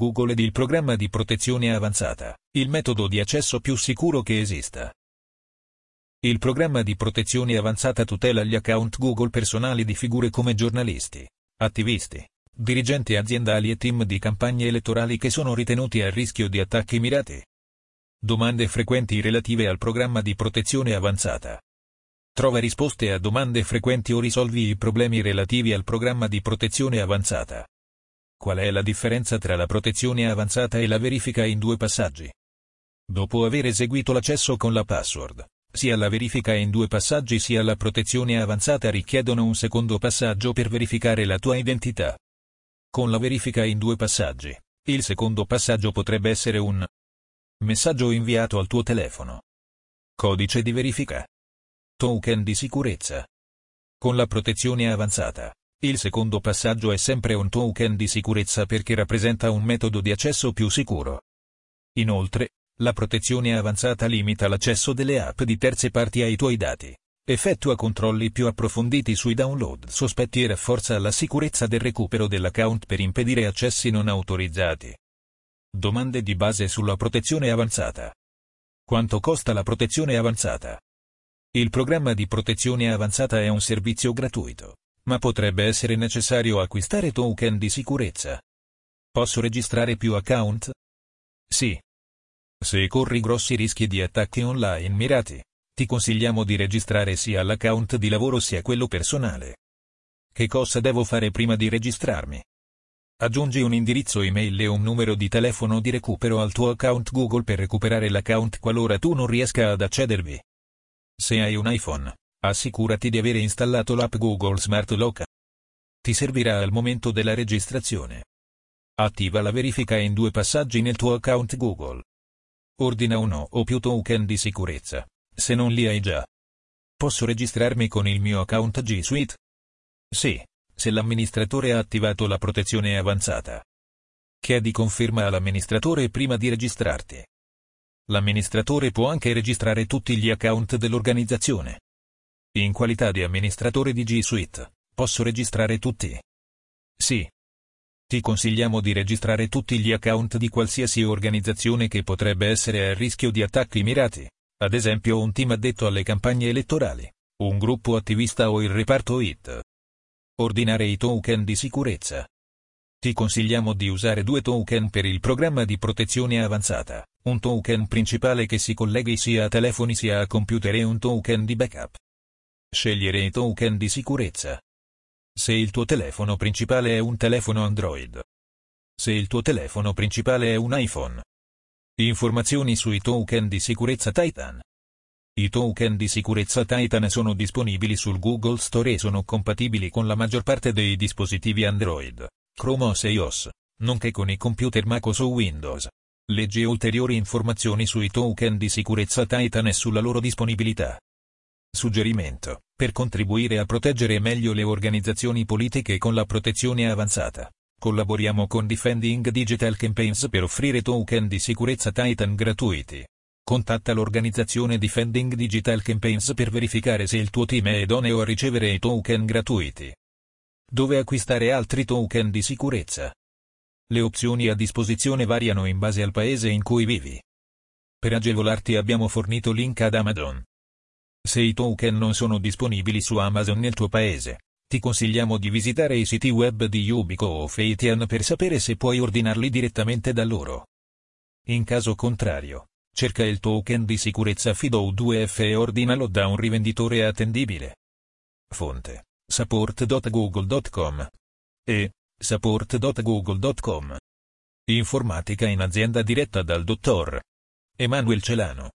Google ed il programma di protezione avanzata, il metodo di accesso più sicuro che esista. Il programma di protezione avanzata tutela gli account Google personali di figure come giornalisti, attivisti, dirigenti aziendali e team di campagne elettorali che sono ritenuti a rischio di attacchi mirati. Domande frequenti relative al programma di protezione avanzata. Trova risposte a domande frequenti o risolvi i problemi relativi al programma di protezione avanzata. Qual è la differenza tra la protezione avanzata e la verifica in due passaggi? Dopo aver eseguito l'accesso con la password, sia la verifica in due passaggi sia la protezione avanzata richiedono un secondo passaggio per verificare la tua identità. Con la verifica in due passaggi, il secondo passaggio potrebbe essere un messaggio inviato al tuo telefono. Codice di verifica. Token di sicurezza. Con la protezione avanzata, il secondo passaggio è sempre un token di sicurezza perché rappresenta un metodo di accesso più sicuro. Inoltre, la protezione avanzata limita l'accesso delle app di terze parti ai tuoi dati, effettua controlli più approfonditi sui download sospetti e rafforza la sicurezza del recupero dell'account per impedire accessi non autorizzati. Domande di base sulla protezione avanzata. Quanto costa la protezione avanzata? Il programma di protezione avanzata è un servizio gratuito, ma potrebbe essere necessario acquistare token di sicurezza. Posso registrare più account? Sì, se corri grossi rischi di attacchi online mirati, ti consigliamo di registrare sia l'account di lavoro sia quello personale. Che cosa devo fare prima di registrarmi? Aggiungi un indirizzo email e un numero di telefono di recupero al tuo account Google per recuperare l'account qualora tu non riesca ad accedervi. Se hai un iPhone, assicurati di avere installato l'app Google Smart Lock. Ti servirà al momento della registrazione. Attiva la verifica in due passaggi nel tuo account Google. Ordina uno o più token di sicurezza, se non li hai già. Posso registrarmi con il mio account G Suite? Sì, se l'amministratore ha attivato la protezione avanzata. Chiedi conferma all'amministratore prima di registrarti. L'amministratore può anche registrare tutti gli account dell'organizzazione. In qualità di amministratore di G Suite, posso registrare tutti? Sì, ti consigliamo di registrare tutti gli account di qualsiasi organizzazione che potrebbe essere a rischio di attacchi mirati, ad esempio un team addetto alle campagne elettorali, un gruppo attivista o il reparto IT. Ordinare i token di sicurezza. Ti consigliamo di usare due token per il programma di protezione avanzata, un token principale che si colleghi sia a telefoni sia a computer e un token di backup. Scegliere i token di sicurezza. Se il tuo telefono principale è un telefono Android. Se il tuo telefono principale è un iPhone. Informazioni sui token di sicurezza Titan. I token di sicurezza Titan sono disponibili sul Google Store e sono compatibili con la maggior parte dei dispositivi Android, Chrome OS e iOS, nonché con i computer MacOS o Windows. Leggi ulteriori informazioni sui token di sicurezza Titan e sulla loro disponibilità. Suggerimento. Per contribuire a proteggere meglio le organizzazioni politiche con la protezione avanzata. Collaboriamo con Defending Digital Campaigns per offrire token di sicurezza Titan gratuiti. Contatta l'organizzazione Defending Digital Campaigns per verificare se il tuo team è idoneo a ricevere i token gratuiti. Dove acquistare altri token di sicurezza? Le opzioni a disposizione variano in base al paese in cui vivi. Per agevolarti abbiamo fornito link ad Amazon. Se i token non sono disponibili su Amazon nel tuo paese, ti consigliamo di visitare i siti web di Ubico o Feitian per sapere se puoi ordinarli direttamente da loro. In caso contrario, cerca il token di sicurezza FIDO2F e ordinalo da un rivenditore attendibile. Fonte support.google.com e support.google.com Informatica in azienda diretta dal dottor Emanuel Celano